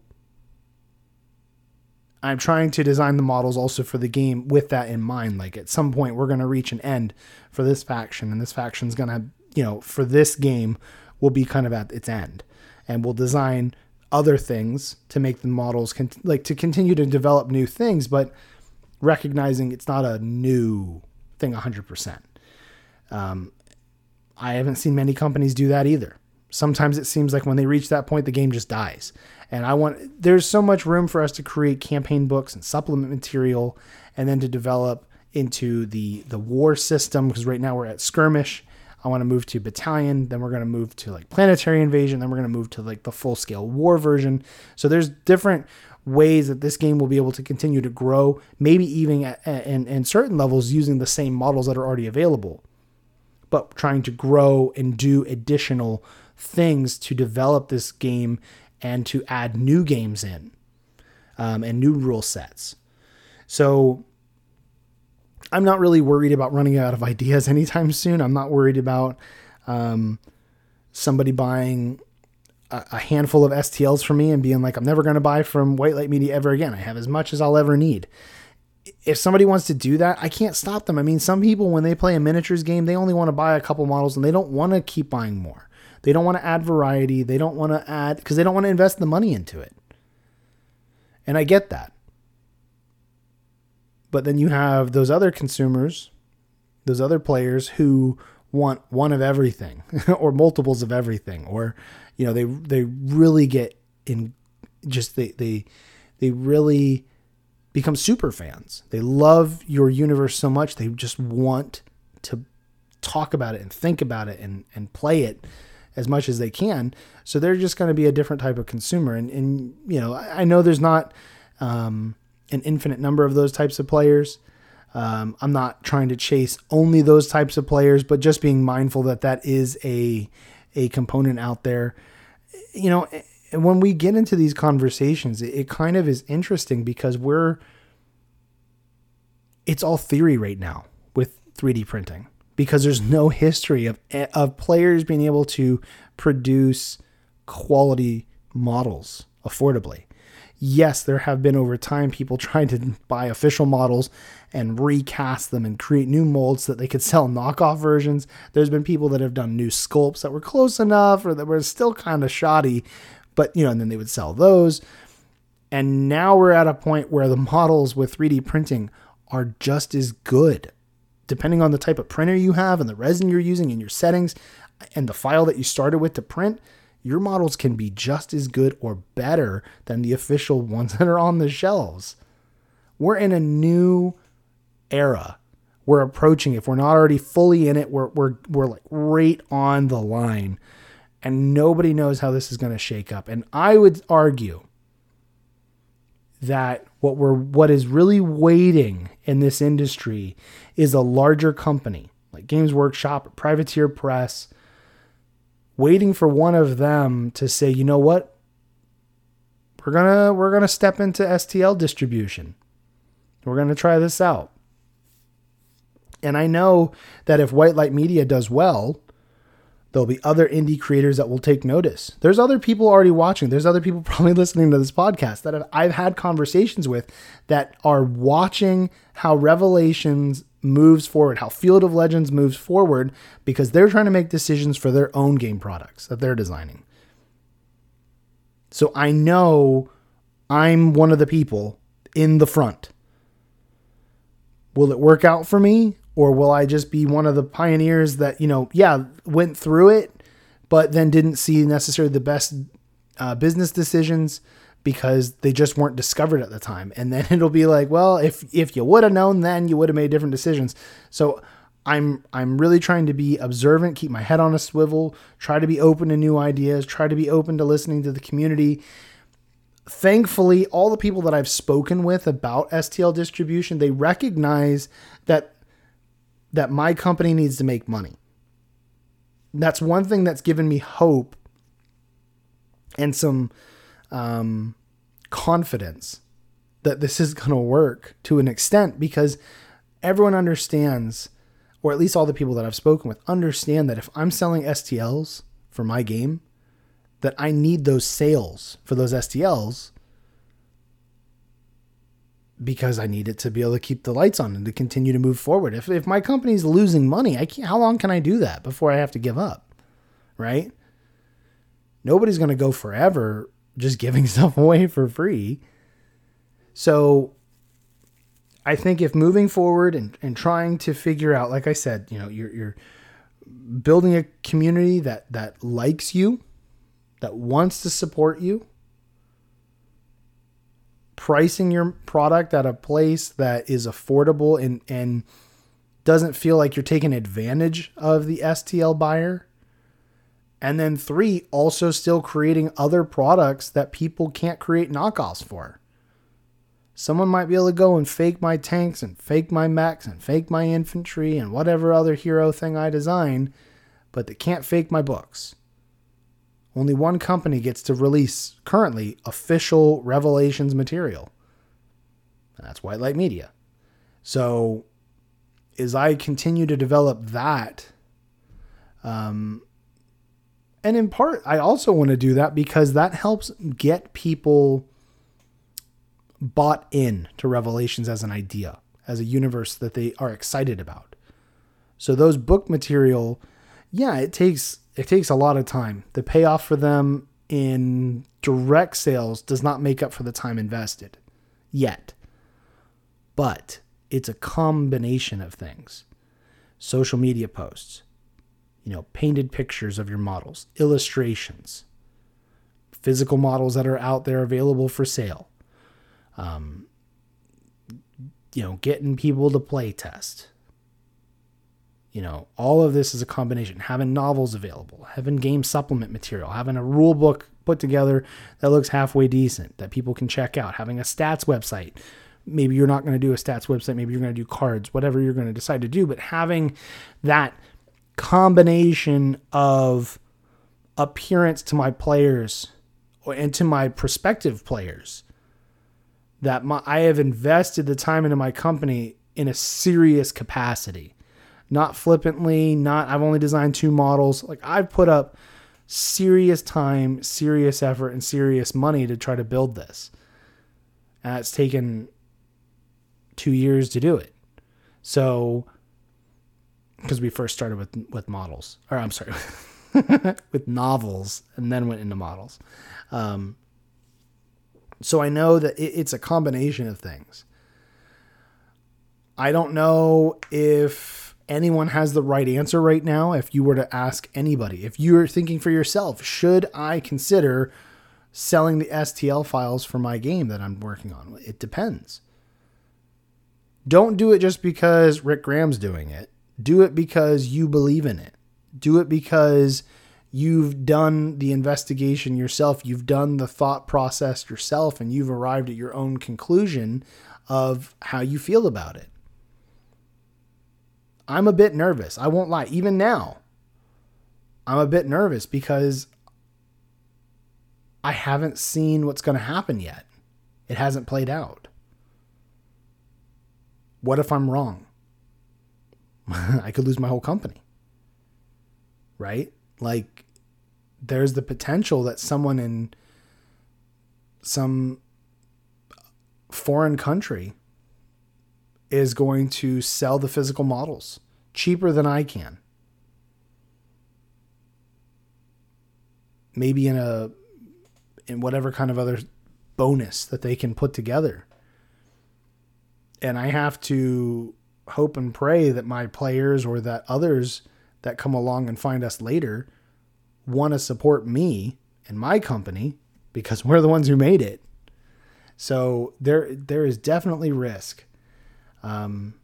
I'm trying to design the models also for the game with that in mind. Like at some point, we're going to reach an end for this faction, and this faction's going to, you know, for this game, will be kind of at its end, and we'll design other things to make the models con- like to continue to develop new things, but recognizing it's not a new thing 100%. Um, I haven't seen many companies do that either. Sometimes it seems like when they reach that point, the game just dies. And I want there's so much room for us to create campaign books and supplement material, and then to develop into the the war system because right now we're at skirmish. I want to move to battalion, then we're going to move to like planetary invasion, then we're going to move to like the full scale war version. So there's different ways that this game will be able to continue to grow, maybe even at, in, in certain levels using the same models that are already available, but trying to grow and do additional things to develop this game and to add new games in um, and new rule sets. So I'm not really worried about running out of ideas anytime soon. I'm not worried about um, somebody buying a, a, handful of STLs for me and being like, I'm never going to buy from White Light Media ever again. I have as much as I'll ever need. If somebody wants to do that, I can't stop them. I mean, some people, when they play a miniatures game, they only want to buy a couple models and they don't want to keep buying more. They don't want to add variety. They don't want to add because they don't want to invest the money into it. And I get that. But then you have those other consumers, those other players who want one of everything or multiples of everything or you know they they really get in just they they they really become super fans. They love your universe so much they just want to talk about it and think about it and and play it as much as they can. So they're just going to be a different type of consumer. And, and you know, I, know there's not um, an infinite number of those types of players. Um, I'm not trying to chase only those types of players, but just being mindful that that is a a component out there. You know, when we get into these conversations, it, it kind of is interesting because we're it's all theory right now with 3D printing because there's no history of of players being able to produce quality models affordably. Yes, there have been over time people trying to buy official models and recast them and create new molds so that they could sell knockoff versions. There's been people that have done new sculpts that were close enough or that were still kind of shoddy, but you know, and then they would sell those. And now we're at a point where the models with 3D printing are just as good depending on the type of printer you have and the resin you're using and your settings and the file that you started with to print, your models can be just as good or better than the official ones that are on the shelves. We're in a new era. We're approaching, if we're not already fully in it, we're, we're, we're like right on the line. And nobody knows how this is going to shake up. And I would argue that what we're what is really waiting in this industry is a larger company like Games Workshop, Privateer Press, waiting for one of them to say, you know what, we're gonna we're gonna step into STL distribution. We're gonna try this out. And I know that if White Light Media does well, There'll be other indie creators that will take notice. There's other people already watching. There's other people probably listening to this podcast that I've had conversations with that are watching how Revelations moves forward, how Field of Legends moves forward, because they're trying to make decisions for their own game products that they're designing. So I know I'm one of the people in the front. Will it work out for me? Or will I just be one of the pioneers that, you know, yeah, went through it, but then didn't see necessarily the best uh, business decisions because they just weren't discovered at the time. And then it'll be like, well, if if you would have known then, you would have made different decisions. So I'm I'm really trying to be observant, keep my head on a swivel, try to be open to new ideas, try to be open to listening to the community. Thankfully, all the people that I've spoken with about STL distribution, they recognize that that my company needs to make money. That's one thing that's given me hope and some um, confidence that this is going to work to an extent because everyone understands, or at least all the people that I've spoken with understand that if I'm selling STLs for my game, that I need those sales for those STLs because I need it to be able to keep the lights on and to continue to move forward. If if my company's losing money, I can't how long can I do that before I have to give up? Right? Nobody's going to go forever just giving stuff away for free. So I think if moving forward and, and trying to figure out, like I said, you know, you're, you're building a community that, that likes you, that wants to support you, pricing your product at a place that is affordable and, and doesn't feel like you're taking advantage of the STL buyer. And then three, also still creating other products that people can't create knockoffs for. Someone might be able to go and fake my tanks and fake my mechs and fake my infantry and whatever other hero thing I design, but they can't fake my books. Only one company gets to release currently official Revelations material. And that's White Light Media. So as I continue to develop that, um, and in part, I also want to do that because that helps get people bought in to Revelations as an idea, as a universe that they are excited about. So those book material, yeah, it takes it takes a lot of time. The payoff for them in direct sales does not make up for the time invested yet. But it's a combination of things. Social media posts, you know, painted pictures of your models, illustrations, physical models that are out there available for sale, um, you know, getting people to play test. You know, all of this is a combination. Having novels available, having game supplement material, having a rule book put together that looks halfway decent that people can check out, having a stats website. Maybe you're not going to do a stats website, maybe you're going to do cards, whatever you're going to decide to do, but having that combination of appearance to my players and to my prospective players that my, I have invested the time into my company in a serious capacity. Not flippantly, not I've only designed two models. Like I've put up serious time, serious effort, and serious money to try to build this. And it's taken two years to do it. So, because we first started with with models, or I'm sorry, with novels, and then went into models. Um, so I know that it's a combination of things. I don't know if anyone has the right answer right now. If you were to ask anybody, if you're thinking for yourself, should I consider selling the STL files for my game that I'm working on? It depends. Don't do it just because Rick Graham's doing it. Do it because you believe in it. Do it because you've done the investigation yourself, you've done the thought process yourself, and you've arrived at your own conclusion of how you feel about it. I'm a bit nervous. I won't lie. Even now, I'm a bit nervous because I haven't seen what's going to happen yet. It hasn't played out. What if I'm wrong? I could lose my whole company. Right? Like, there's the potential that someone in some foreign country is going to sell the physical models cheaper than I can. Maybe in a in whatever kind of other bonus that they can put together. And I have to hope and pray that my players or that others that come along and find us later want to support me and my company because we're the ones who made it. So there there is definitely risk. Um,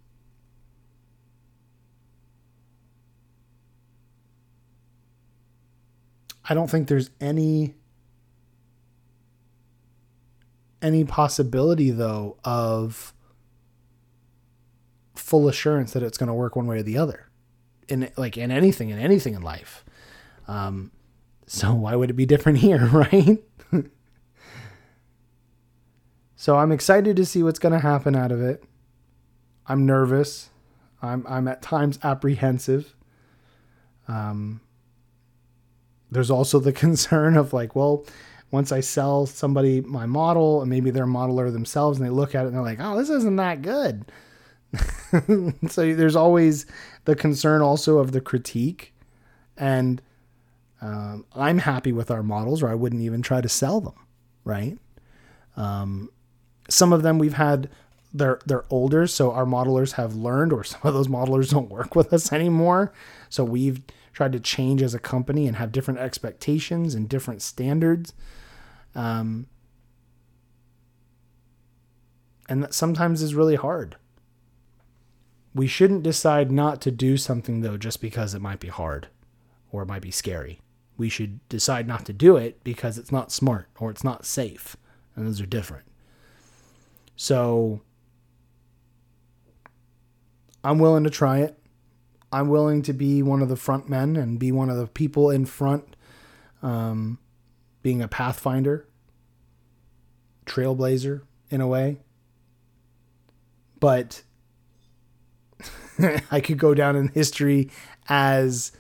I don't think there's any any possibility though of full assurance that it's going to work one way or the other in like in anything in anything in life um, so why would it be different here, right? so I'm excited to see what's going to happen out of it. I'm nervous. I'm I'm at times apprehensive. Um, there's also the concern of like, well, once I sell somebody my model and maybe they're a modeler themselves and they look at it and they're like, oh, this isn't that good. so there's always the concern also of the critique. And um, I'm happy with our models, or I wouldn't even try to sell them, right? Um, some of them we've had they're they're older, so our modelers have learned, or some of those modelers don't work with us anymore. So we've tried to change as a company and have different expectations and different standards. Um, and that sometimes is really hard. We shouldn't decide not to do something though just because it might be hard or it might be scary. We should decide not to do it because it's not smart or it's not safe. And those are different. So I'm willing to try it. I'm willing to be one of the front men and be one of the people in front, um, being a pathfinder, trailblazer in a way. But I could go down in history as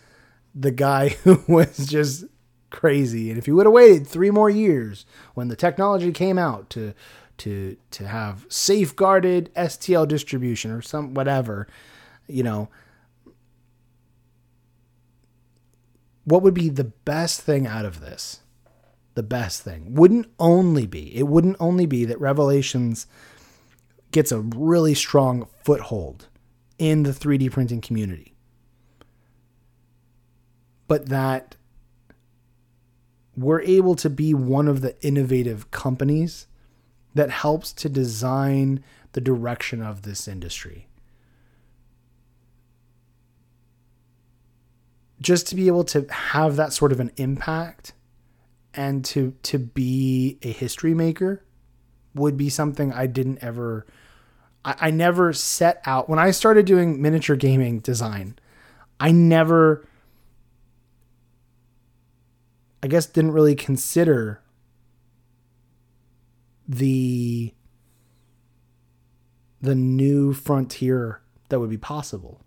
the guy who was just crazy. And if he would have waited three more years when the technology came out to to to have safeguarded STL distribution or some whatever, you know, what would be the best thing out of this? The best thing wouldn't only be it wouldn't only be that Revelations gets a really strong foothold in the 3D printing community. But that we're able to be one of the innovative companies that helps to design the direction of this industry. Just to be able to have that sort of an impact and to to be a history maker would be something I didn't ever I, I never set out when I started doing miniature gaming design. I never, I guess, didn't really consider the the new frontier that would be possible.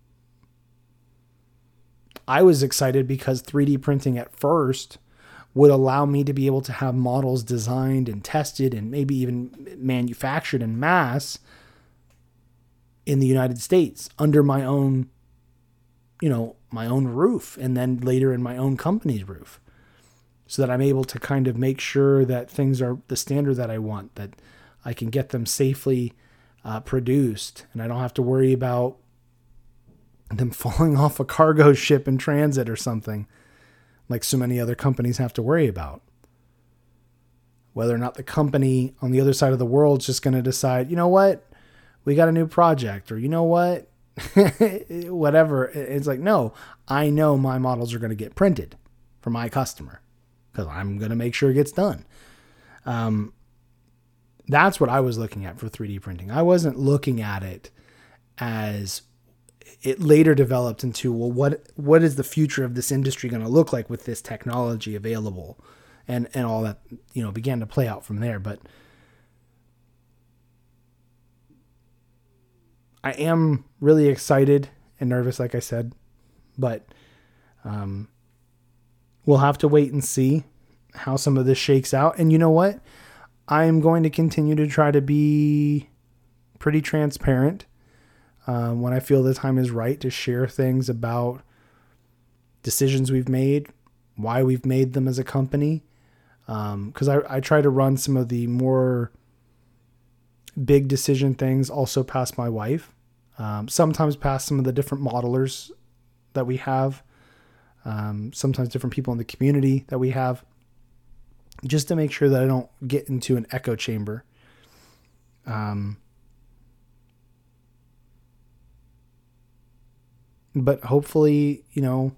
I was excited because 3D printing at first would allow me to be able to have models designed and tested and maybe even manufactured in mass in the United States under my own, you know, my own roof and then later in my own company's roof. So that I'm able to kind of make sure that things are the standard that I want, that I can get them safely uh, produced and I don't have to worry about them falling off a cargo ship in transit or something like so many other companies have to worry about. Whether or not the company on the other side of the world is just going to decide, you know what, we got a new project or you know what? Whatever. It's like no i know my models are going to get printed for my customer because i'm going to make sure it gets done. Um, that's what i was looking at for 3d printing. I wasn't looking at it as it later developed into well what what is the future of this industry going to look like with this technology available? And and all that you know began to play out from there. But I am really excited and nervous, like I said, but um, we'll have to wait and see how some of this shakes out. And you know what? I'm going to continue to try to be pretty transparent um, when I feel the time is right to share things about decisions we've made, why we've made them as a company. Because um, I, I try to run some of the more big decision things also past my wife. Um, sometimes past some of the different modelers that we have. Um, sometimes different people in the community that we have. Just to make sure that I don't get into an echo chamber. Um, but hopefully, you know,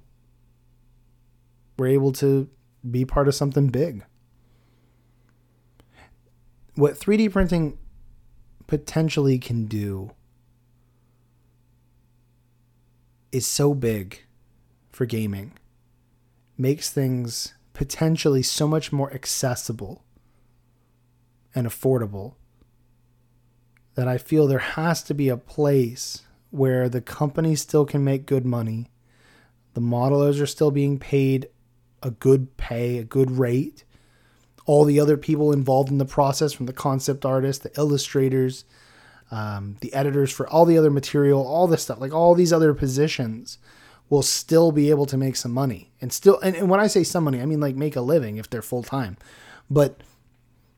we're able to be part of something big. What 3D printing potentially can do is so big for gaming, makes things potentially so much more accessible and affordable that I feel there has to be a place where the company still can make good money, the modelers are still being paid a good pay, a good rate, all the other people involved in the process from the concept artists, the illustrators, um, the editors for all the other material, all this stuff, like all these other positions will still be able to make some money and still and, and when I say some money, I mean like make a living if they're full time. But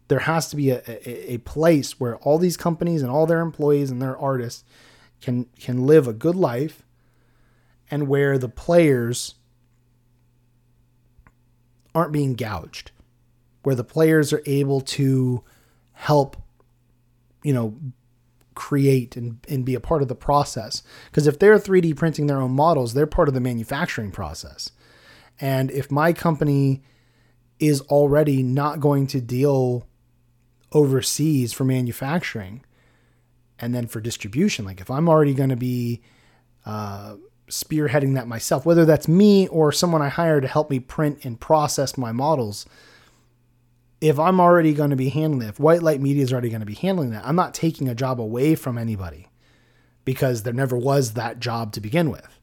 there has to be a, a, a place where all these companies and all their employees and their artists can can live a good life and where the players aren't being gouged where the players are able to help you know create and, and be a part of the process. Because if they're 3d printing their own models they're part of the manufacturing process. And if my company is already not going to deal overseas for manufacturing and then for distribution like if i'm already going to be uh, spearheading that myself whether that's me or someone i hire to help me print and process my models if i'm already going to be handling it if white light media is already going to be handling that i'm not taking a job away from anybody because there never was that job to begin with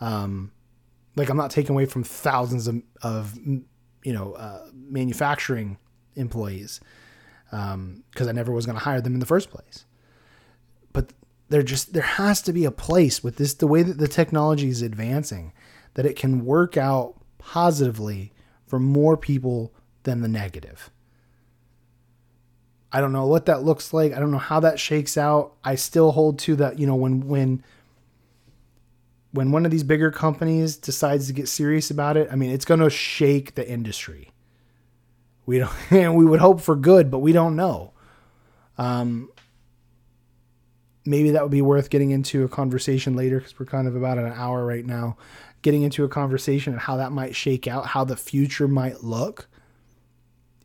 um, like i'm not taking away from thousands of, of you know uh, manufacturing employees because um, I never was going to hire them in the first place. But there just there has to be a place with this the way that the technology is advancing that it can work out positively for more people than the negative. I don't know what that looks like. I don't know how that shakes out. I still hold to that, you know, when when when one of these bigger companies decides to get serious about it, I mean, it's going to shake the industry. We don't, and we would hope for good, but we don't know. Um, maybe that would be worth getting into a conversation later because we're kind of about an hour right now. Getting into a conversation and how that might shake out, how the future might look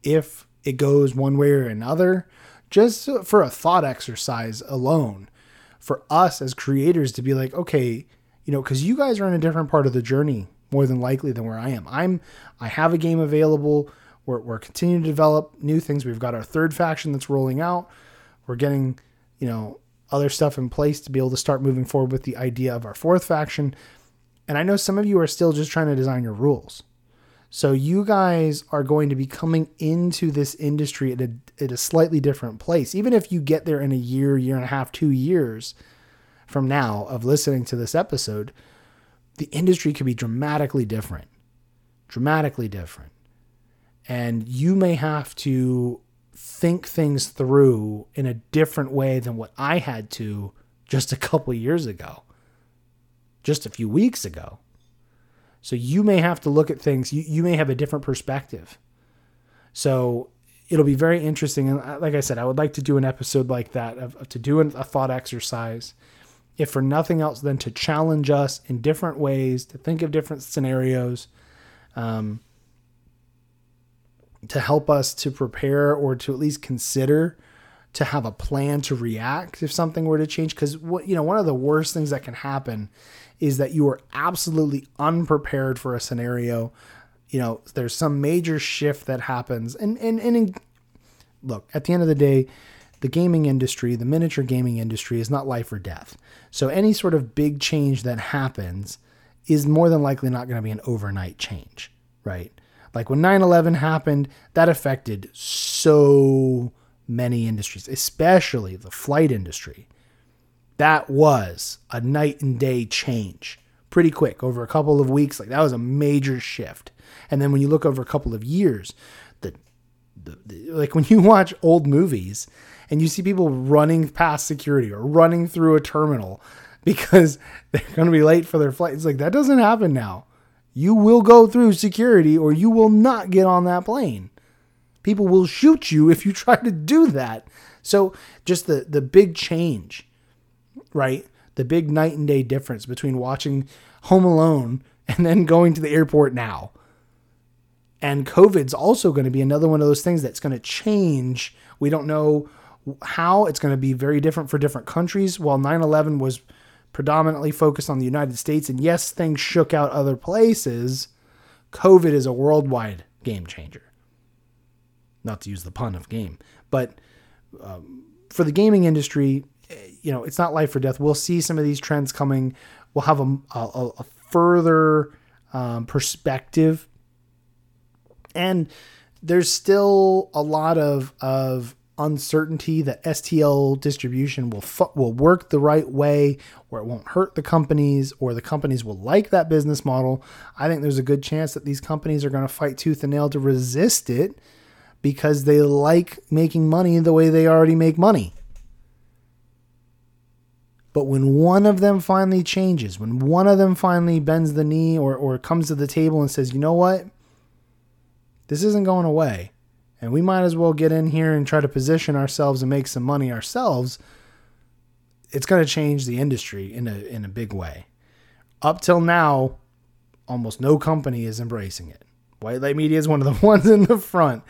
if it goes one way or another, just for a thought exercise alone, for us as creators to be like, okay, you know, because you guys are in a different part of the journey more than likely than where I am. I'm I have a game available. We're, we're continuing to develop new things. We've got our third faction that's rolling out. We're getting, you know, other stuff in place to be able to start moving forward with the idea of our fourth faction. And I know some of you are still just trying to design your rules. So you guys are going to be coming into this industry at a, at a slightly different place. Even if you get there in a year, year and a half, two years from now of listening to this episode, the industry could be dramatically different. Dramatically different and you may have to think things through in a different way than what I had to just a couple years ago, just a few weeks ago. So you may have to look at things, you, you may have a different perspective. So it'll be very interesting. And uh, like I said, I would like to do an episode like that, of, of to do a thought exercise, if for nothing else than to challenge us in different ways, to think of different scenarios. Um, to help us to prepare or to at least consider to have a plan to react if something were to change because what you know one of the worst things that can happen is that you are absolutely unprepared for a scenario. You know there's some major shift that happens. And and, and in, look at the end of the day the gaming industry the miniature gaming industry is not life or death. So any sort of big change that happens is more than likely not going to be an overnight change right? Like when 9 11 happened, that affected so many industries, especially the flight industry. That was a night and day change pretty quick over a couple of weeks. Like that was a major shift. And then when you look over a couple of years, the, the, the like when you watch old movies and you see people running past security or running through a terminal because they're going to be late for their flight, it's like that doesn't happen now you will go through security or you will not get on that plane. People will shoot you if you try to do that. So just the the big change, right? The big night and day difference between watching Home Alone and then going to the airport now. And COVID's also going to be another one of those things that's going to change. We don't know how it's going to be very different for different countries. While 9 11 was predominantly focused on the United States, and yes, things shook out other places, COVID is a worldwide game changer. Not to use the pun of game, but um, for the gaming industry, you know, it's not life or death. We'll see some of these trends coming. We'll have a, a, a further um, perspective. And there's still a lot of of uncertainty that STL distribution will fu- will work the right way, or it won't hurt the companies, or the companies will like that business model. I think there's a good chance that these companies are going to fight tooth and nail to resist it because they like making money the way they already make money. But when one of them finally changes, when one of them finally bends the knee or, or comes to the table and says, you know what? This isn't going away and we might as well get in here and try to position ourselves and make some money ourselves, it's going to change the industry in a in a big way. Up till now, almost no company is embracing it. White Light Media is one of the ones in the front,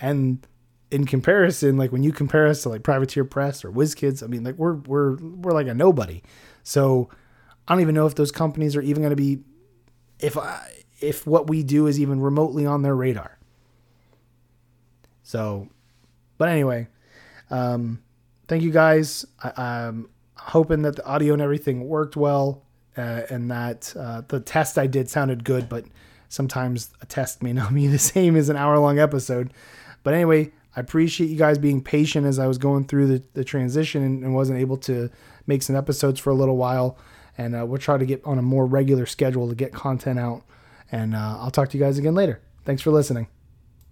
and in comparison, like when you compare us to like Privateer Press or WizKids, I mean, like we're we're we're like a nobody. So I don't even know if those companies are even going to be, if I, if what we do is even remotely on their radar. So, but anyway, um, thank you guys. I, am hoping that the audio and everything worked well, uh, and that uh, the test I did sounded good. But sometimes a test may not be the same as an hour long episode. But anyway, I appreciate you guys being patient as I was going through the, the transition and, and wasn't able to make some episodes for a little while. And uh, we'll try to get on a more regular schedule to get content out. And uh, I'll talk to you guys again later. Thanks for listening.